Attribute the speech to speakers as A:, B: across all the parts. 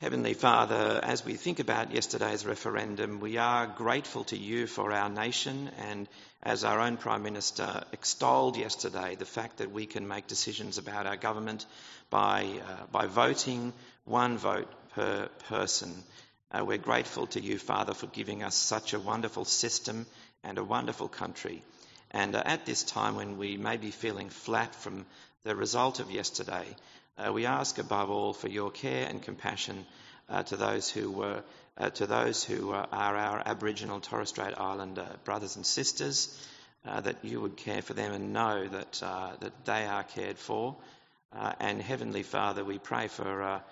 A: Heavenly Father, as we think about yesterday's referendum, we are grateful to you for our nation and as our own Prime Minister extolled yesterday, the fact that we can make decisions about our government by, uh, by voting one vote per person. Uh, we're grateful to you, Father, for giving us such a wonderful system and a wonderful country. And uh, at this time when we may be feeling flat from the result of yesterday, uh, we ask above all for your care and compassion uh, to those who were uh, to those who are our Aboriginal Torres Strait Islander brothers and sisters, uh, that you would care for them and know that uh, that they are cared for. Uh, and Heavenly Father, we pray for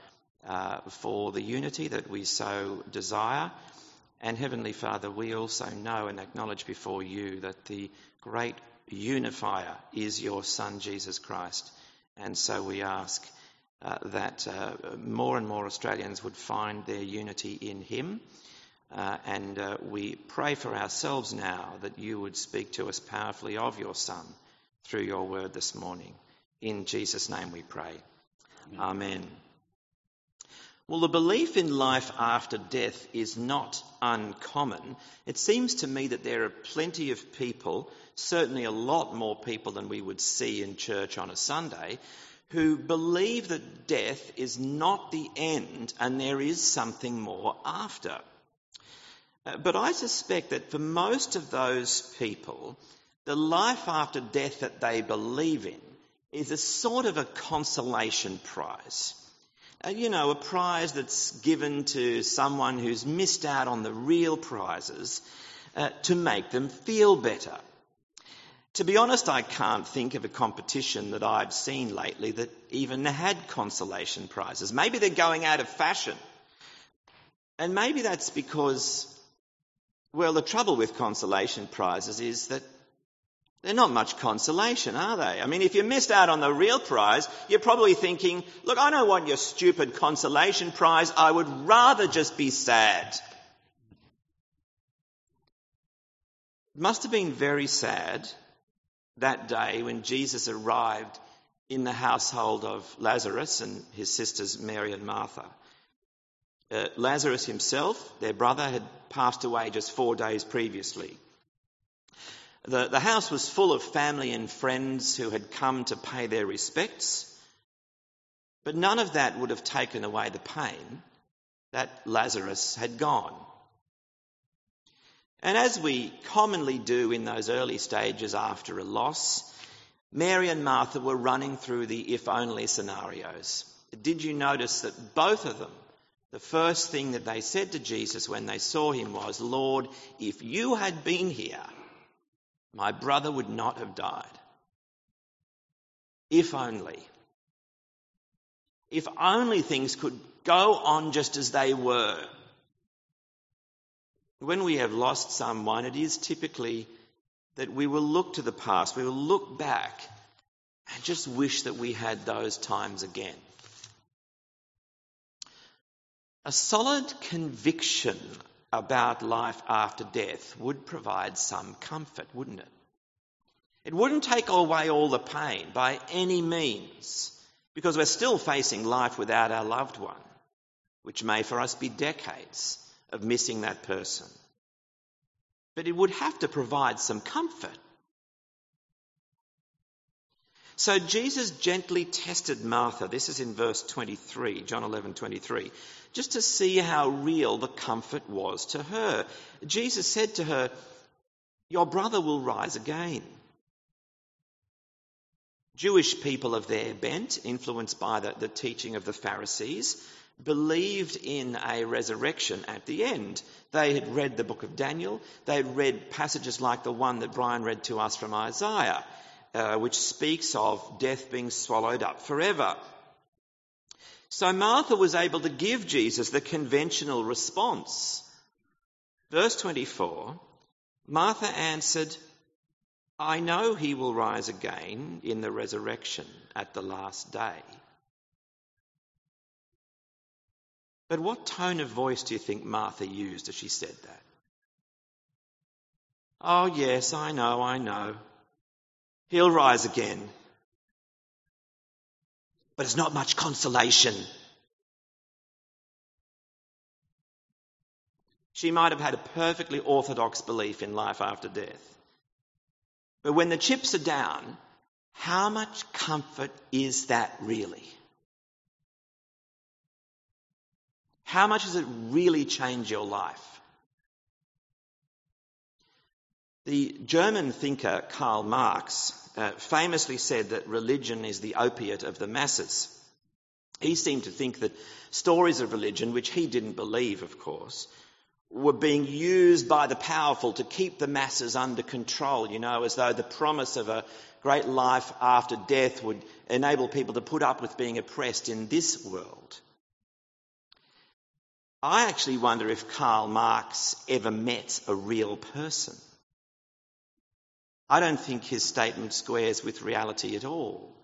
A: for the unity that we so desire. And Heavenly Father, we also know and acknowledge before you that the great unifier is your Son, Jesus Christ. And so we ask uh, that uh, more and more Australians would find their unity in Him. Uh, and uh, we pray for ourselves now that you would speak to us powerfully of your Son through your word this morning. In Jesus' name we pray. Amen. Amen. Well, the belief in life after death is not uncommon. It seems to me that there are plenty of people, certainly a lot more people than we would see in church on a Sunday, who believe that death is not the end and there is something more after. Uh, but I suspect that for most of those people, the life after death that they believe in is a sort of a consolation prize. Uh, you know, a prize that's given to someone who's missed out on the real prizes uh, to make them feel better. To be honest, I can't think of a competition that I've seen lately that even had consolation prizes. Maybe they're going out of fashion. And maybe that's because, well, the trouble with consolation prizes is that they're not much consolation, are they? I mean, if you missed out on the real prize, you're probably thinking, look, I don't want your stupid consolation prize. I would rather just be sad. It must have been very sad that day when Jesus arrived in the household of Lazarus and his sisters Mary and Martha. Uh, Lazarus himself, their brother, had passed away just four days previously. The, the house was full of family and friends who had come to pay their respects, but none of that would have taken away the pain that Lazarus had gone. And as we commonly do in those early stages after a loss, Mary and Martha were running through the if only scenarios. Did you notice that both of them, the first thing that they said to Jesus when they saw him was, Lord, if you had been here, my brother would not have died. If only. If only things could go on just as they were. When we have lost someone, it is typically that we will look to the past, we will look back and just wish that we had those times again. A solid conviction about life after death would provide some comfort, wouldn't it? It wouldn't take away all the pain by any means, because we're still facing life without our loved one, which may for us be decades of missing that person. But it would have to provide some comfort. So Jesus gently tested Martha. This is in verse 23, John 11, 23, just to see how real the comfort was to her. Jesus said to her, Your brother will rise again. Jewish people of their bent, influenced by the, the teaching of the Pharisees, believed in a resurrection at the end. They had read the book of Daniel. They had read passages like the one that Brian read to us from Isaiah, uh, which speaks of death being swallowed up forever. So Martha was able to give Jesus the conventional response. Verse 24, Martha answered, I know he will rise again in the resurrection at the last day. But what tone of voice do you think Martha used as she said that? Oh, yes, I know, I know. He'll rise again. But it's not much consolation. She might have had a perfectly orthodox belief in life after death. But when the chips are down, how much comfort is that really? How much does it really change your life? The German thinker Karl Marx uh, famously said that religion is the opiate of the masses. He seemed to think that stories of religion, which he didn't believe, of course, were being used by the powerful to keep the masses under control, you know, as though the promise of a great life after death would enable people to put up with being oppressed in this world. I actually wonder if Karl Marx ever met a real person. I don't think his statement squares with reality at all.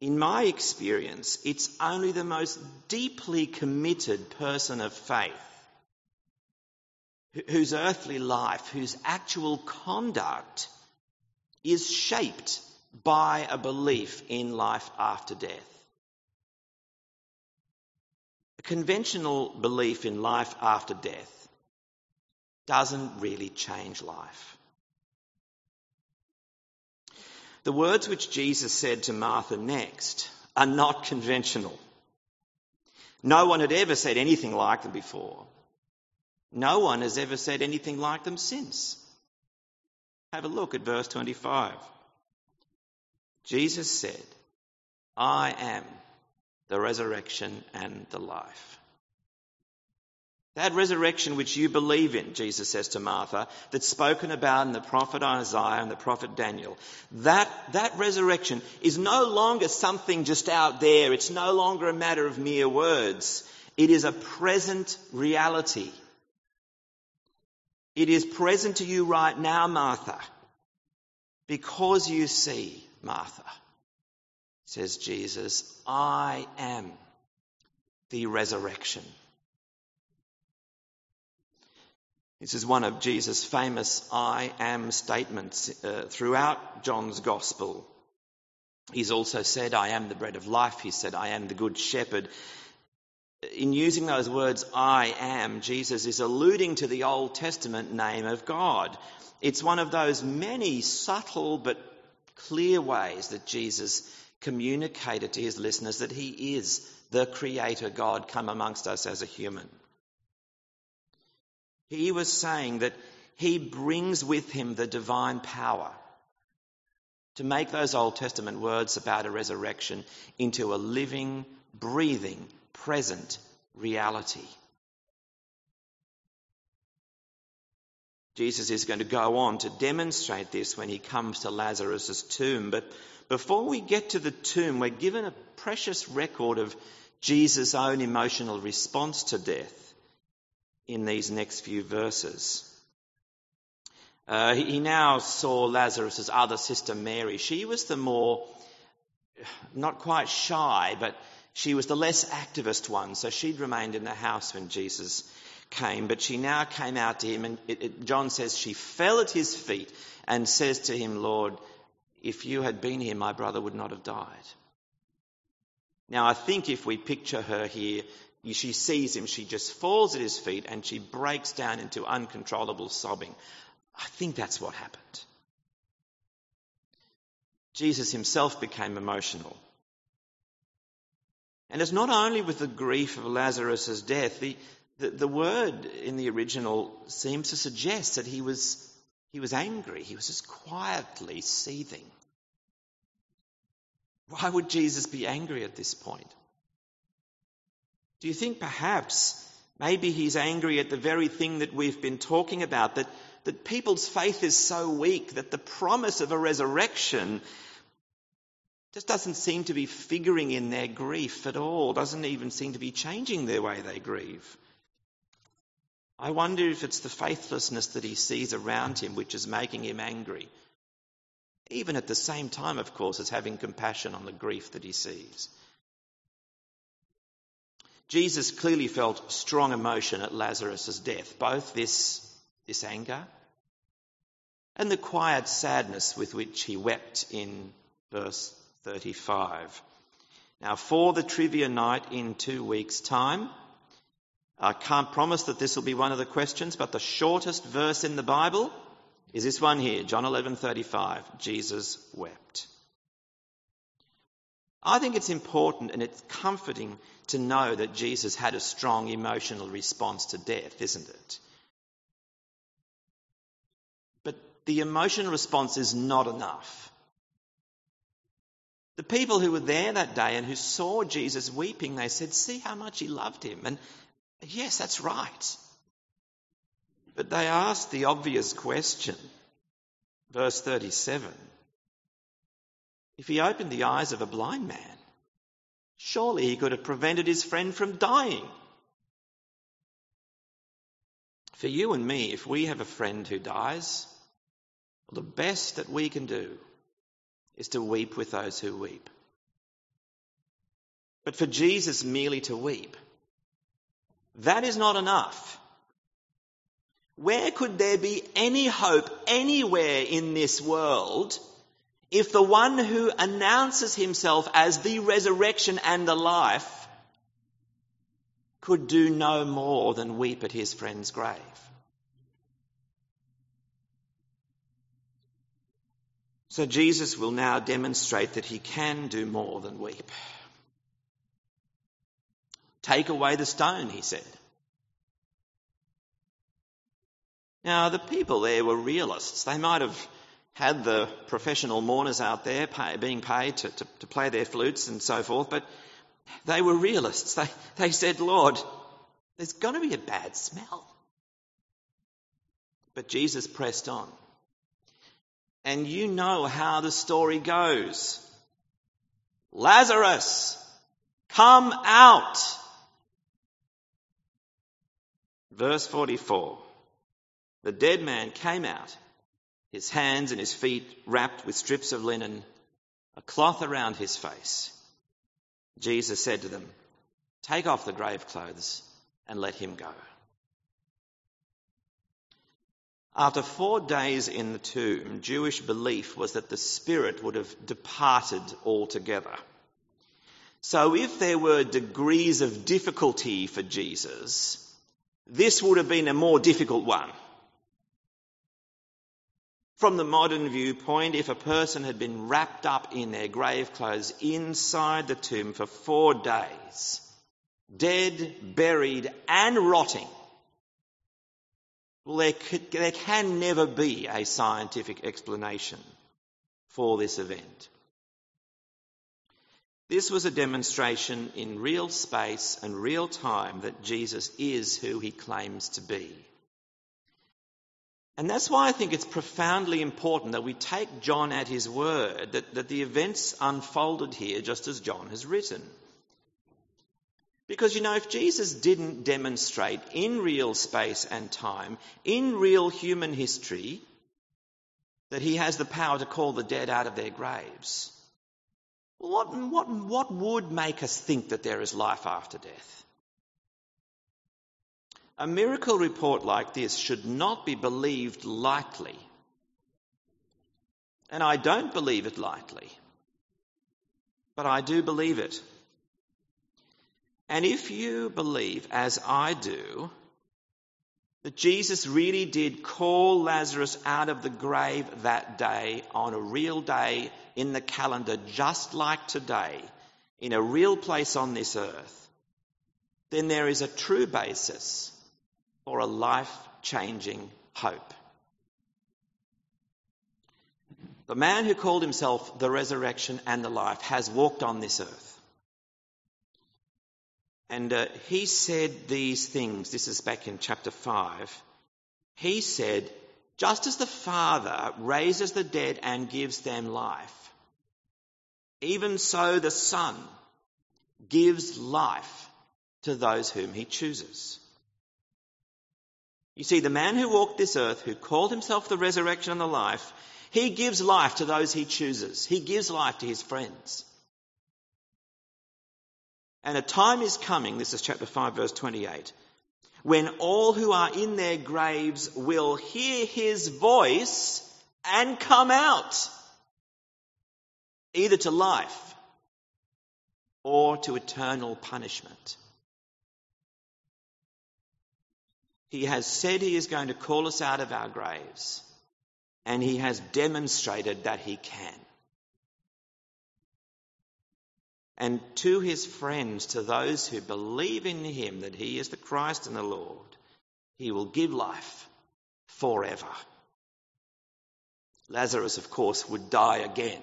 A: In my experience, it's only the most deeply committed person of faith whose earthly life, whose actual conduct is shaped by a belief in life after death. A conventional belief in life after death doesn't really change life. The words which Jesus said to Martha next are not conventional. No one had ever said anything like them before. No one has ever said anything like them since. Have a look at verse 25. Jesus said, I am the resurrection and the life. That resurrection which you believe in, Jesus says to Martha, that's spoken about in the prophet Isaiah and the prophet Daniel, that, that resurrection is no longer something just out there. It's no longer a matter of mere words. It is a present reality. It is present to you right now, Martha, because you see, Martha, says Jesus, I am the resurrection. This is one of Jesus' famous I am statements uh, throughout John's Gospel. He's also said, I am the bread of life. He said, I am the good shepherd in using those words, I am, Jesus is alluding to the Old Testament name of God. It's one of those many subtle but clear ways that Jesus communicated to his listeners that he is the Creator God come amongst us as a human. He was saying that he brings with him the divine power to make those Old Testament words about a resurrection into a living, breathing, present reality. Jesus is going to go on to demonstrate this when he comes to Lazarus' tomb. But before we get to the tomb, we're given a precious record of Jesus' own emotional response to death in these next few verses. Uh, he now saw Lazarus' other sister Mary. She was the more, not quite shy, but she was the less activist one, so she'd remained in the house when Jesus came, but she now came out to him, and it, it, John says she fell at his feet and says to him, Lord, if you had been here, my brother would not have died. Now, I think if we picture her here, she sees him, she just falls at his feet and she breaks down into uncontrollable sobbing. I think that's what happened. Jesus himself became emotional. And it's not only with the grief of Lazarus' death, the, the, the, word in the original seems to suggest that he was, he was angry. He was just quietly seething. Why would Jesus be angry at this point? Do you think perhaps maybe he's angry at the very thing that we've been talking about, that, that people's faith is so weak that the promise of a resurrection just doesn't seem to be figuring in their grief at all, doesn't even seem to be changing their way they grieve. I wonder if it's the faithlessness that he sees around him which is making him angry. Even at the same time, of course, as having compassion on the grief that he sees. Jesus clearly felt strong emotion at Lazarus' death, both this, this anger and the quiet sadness with which he wept in verse 35. Now, for the trivia night in two weeks' time, I can't promise that this will be one of the questions, but the shortest verse in the Bible is this one here, John 11:35. Jesus wept. I think it's important and it's comforting to know that Jesus had a strong emotional response to death, isn't it? But the emotional response is not enough. The people who were there that day and who saw Jesus weeping, they said, See how much he loved him. And yes, that's right. But they asked the obvious question. Verse 37 If he opened the eyes of a blind man, surely he could have prevented his friend from dying. For you and me, if we have a friend who dies, well, the best that we can do is to weep with those who weep. But for Jesus merely to weep, that is not enough. Where could there be any hope anywhere in this world if the one who announces himself as the resurrection and the life could do no more than weep at his friend's grave? So Jesus will now demonstrate that he can do more than weep. Take away the stone, he said. Now, the people there were realists. They might have had the professional mourners out there pay, being paid to, to, to, play their flutes and so forth, but they were realists. They, they said, Lord, there's going to be a bad smell. But Jesus pressed on. And you know how the story goes. Lazarus, come out. Verse 44. The dead man came out, his hands and his feet wrapped with strips of linen, a cloth around his face. Jesus said to them, Take off the grave clothes and let him go. After four days in the tomb, Jewish belief was that the spirit would have departed altogether. So if there were degrees of difficulty for Jesus, this would have been a more difficult one. From the modern viewpoint, if a person had been wrapped up in their grave clothes inside the tomb for four days, dead, buried, and rotting, well, there, could, there can never be a scientific explanation for this event. This was a demonstration in real space and real time that Jesus is who he claims to be. And that's why I think it's profoundly important that we take John at his word, that, that the events unfolded here just as John has written. Because, you know, if Jesus didn't demonstrate in real space and time, in real human history, that he has the power to call the dead out of their graves, what, what, what would make us think that there is life after death? A miracle report like this should not be believed lightly. And I don't believe it lightly. But I do believe it. And if you believe, as I do, that Jesus really did call Lazarus out of the grave that day on a real day in the calendar, just like today, in a real place on this earth, then there is a true basis for a life changing hope. The man who called himself the resurrection and the life has walked on this earth. And uh, he said these things. This is back in chapter 5. He said, just as the Father raises the dead and gives them life, even so the Son gives life to those whom he chooses. You see, the man who walked this earth, who called himself the resurrection and the life, he gives life to those he chooses. He gives life to his friends. And a time is coming, this is chapter 5, verse 28, when all who are in their graves will hear his voice and come out, either to life or to eternal punishment. He has said he is going to call us out of our graves, and he has demonstrated that he can. And to his friends, to those who believe in him that he is the Christ and the Lord, he will give life forever. Lazarus, of course, would die again.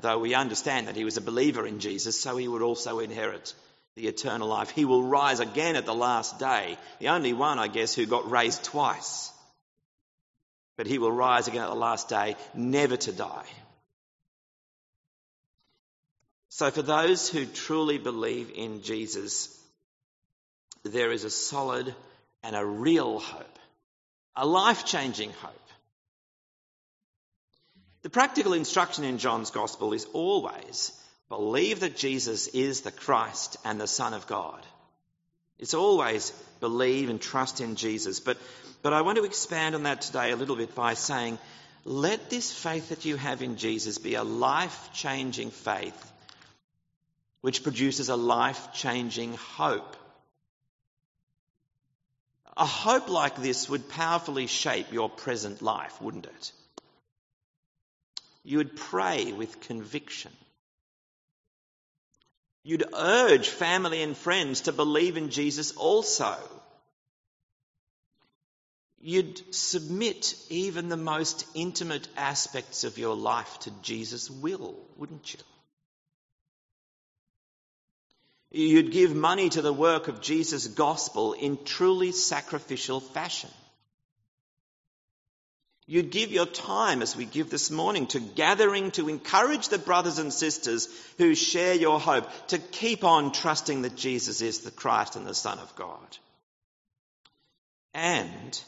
A: Though we understand that he was a believer in Jesus, so he would also inherit the eternal life. He will rise again at the last day. The only one, I guess, who got raised twice. But he will rise again at the last day, never to die. So, for those who truly believe in Jesus, there is a solid and a real hope, a life changing hope. The practical instruction in John's Gospel is always believe that Jesus is the Christ and the Son of God. It's always believe and trust in Jesus. But, but I want to expand on that today a little bit by saying, let this faith that you have in Jesus be a life changing faith which produces a life changing hope. A hope like this would powerfully shape your present life, wouldn't it? You would pray with conviction. You'd urge family and friends to believe in Jesus also. You'd submit even the most intimate aspects of your life to Jesus' will, wouldn't you? You'd give money to the work of Jesus' gospel in truly sacrificial fashion. You'd give your time, as we give this morning, to gathering to encourage the brothers and sisters who share your hope to keep on trusting that Jesus is the Christ and the Son of God. And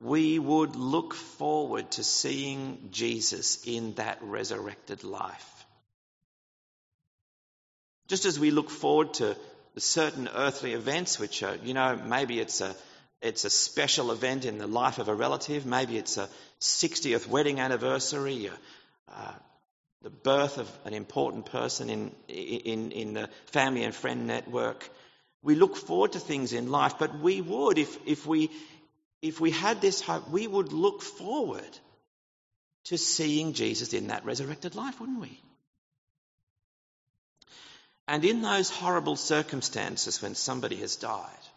A: we would look forward to seeing Jesus in that resurrected life. Just as we look forward to certain earthly events, which are, you know, maybe it's a, it's a special event in the life of a relative, maybe it's a 60th wedding anniversary, uh, the birth of an important person in, in, in the family and friend network. We look forward to things in life, but we would, if, if, we, if we had this hope, we would look forward to seeing Jesus in that resurrected life, wouldn't we? And in those horrible circumstances when somebody has died,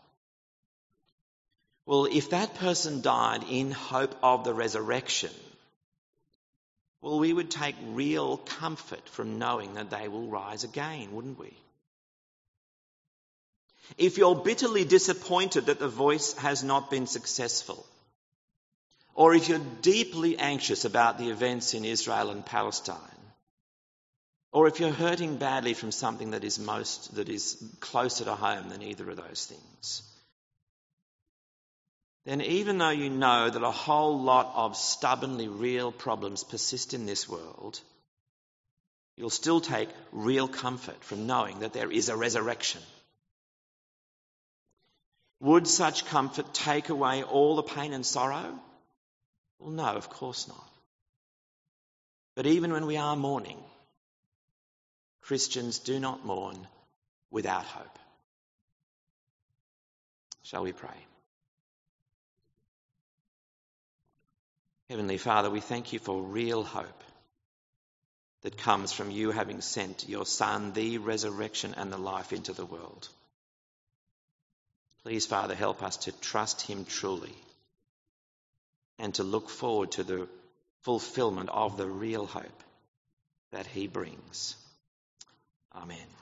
A: well, if that person died in hope of the resurrection, well, we would take real comfort from knowing that they will rise again, wouldn't we? If you're bitterly disappointed that the voice has not been successful, or if you're deeply anxious about the events in Israel and Palestine, or if you're hurting badly from something that is most, that is closer to home than either of those things, then even though you know that a whole lot of stubbornly real problems persist in this world, you'll still take real comfort from knowing that there is a resurrection. Would such comfort take away all the pain and sorrow? Well, no, of course not. But even when we are mourning, Christians do not mourn without hope. Shall we pray? Heavenly Father, we thank you for real hope that comes from you having sent your Son, the resurrection and the life, into the world. Please, Father, help us to trust him truly and to look forward to the fulfillment of the real hope that he brings. Amen.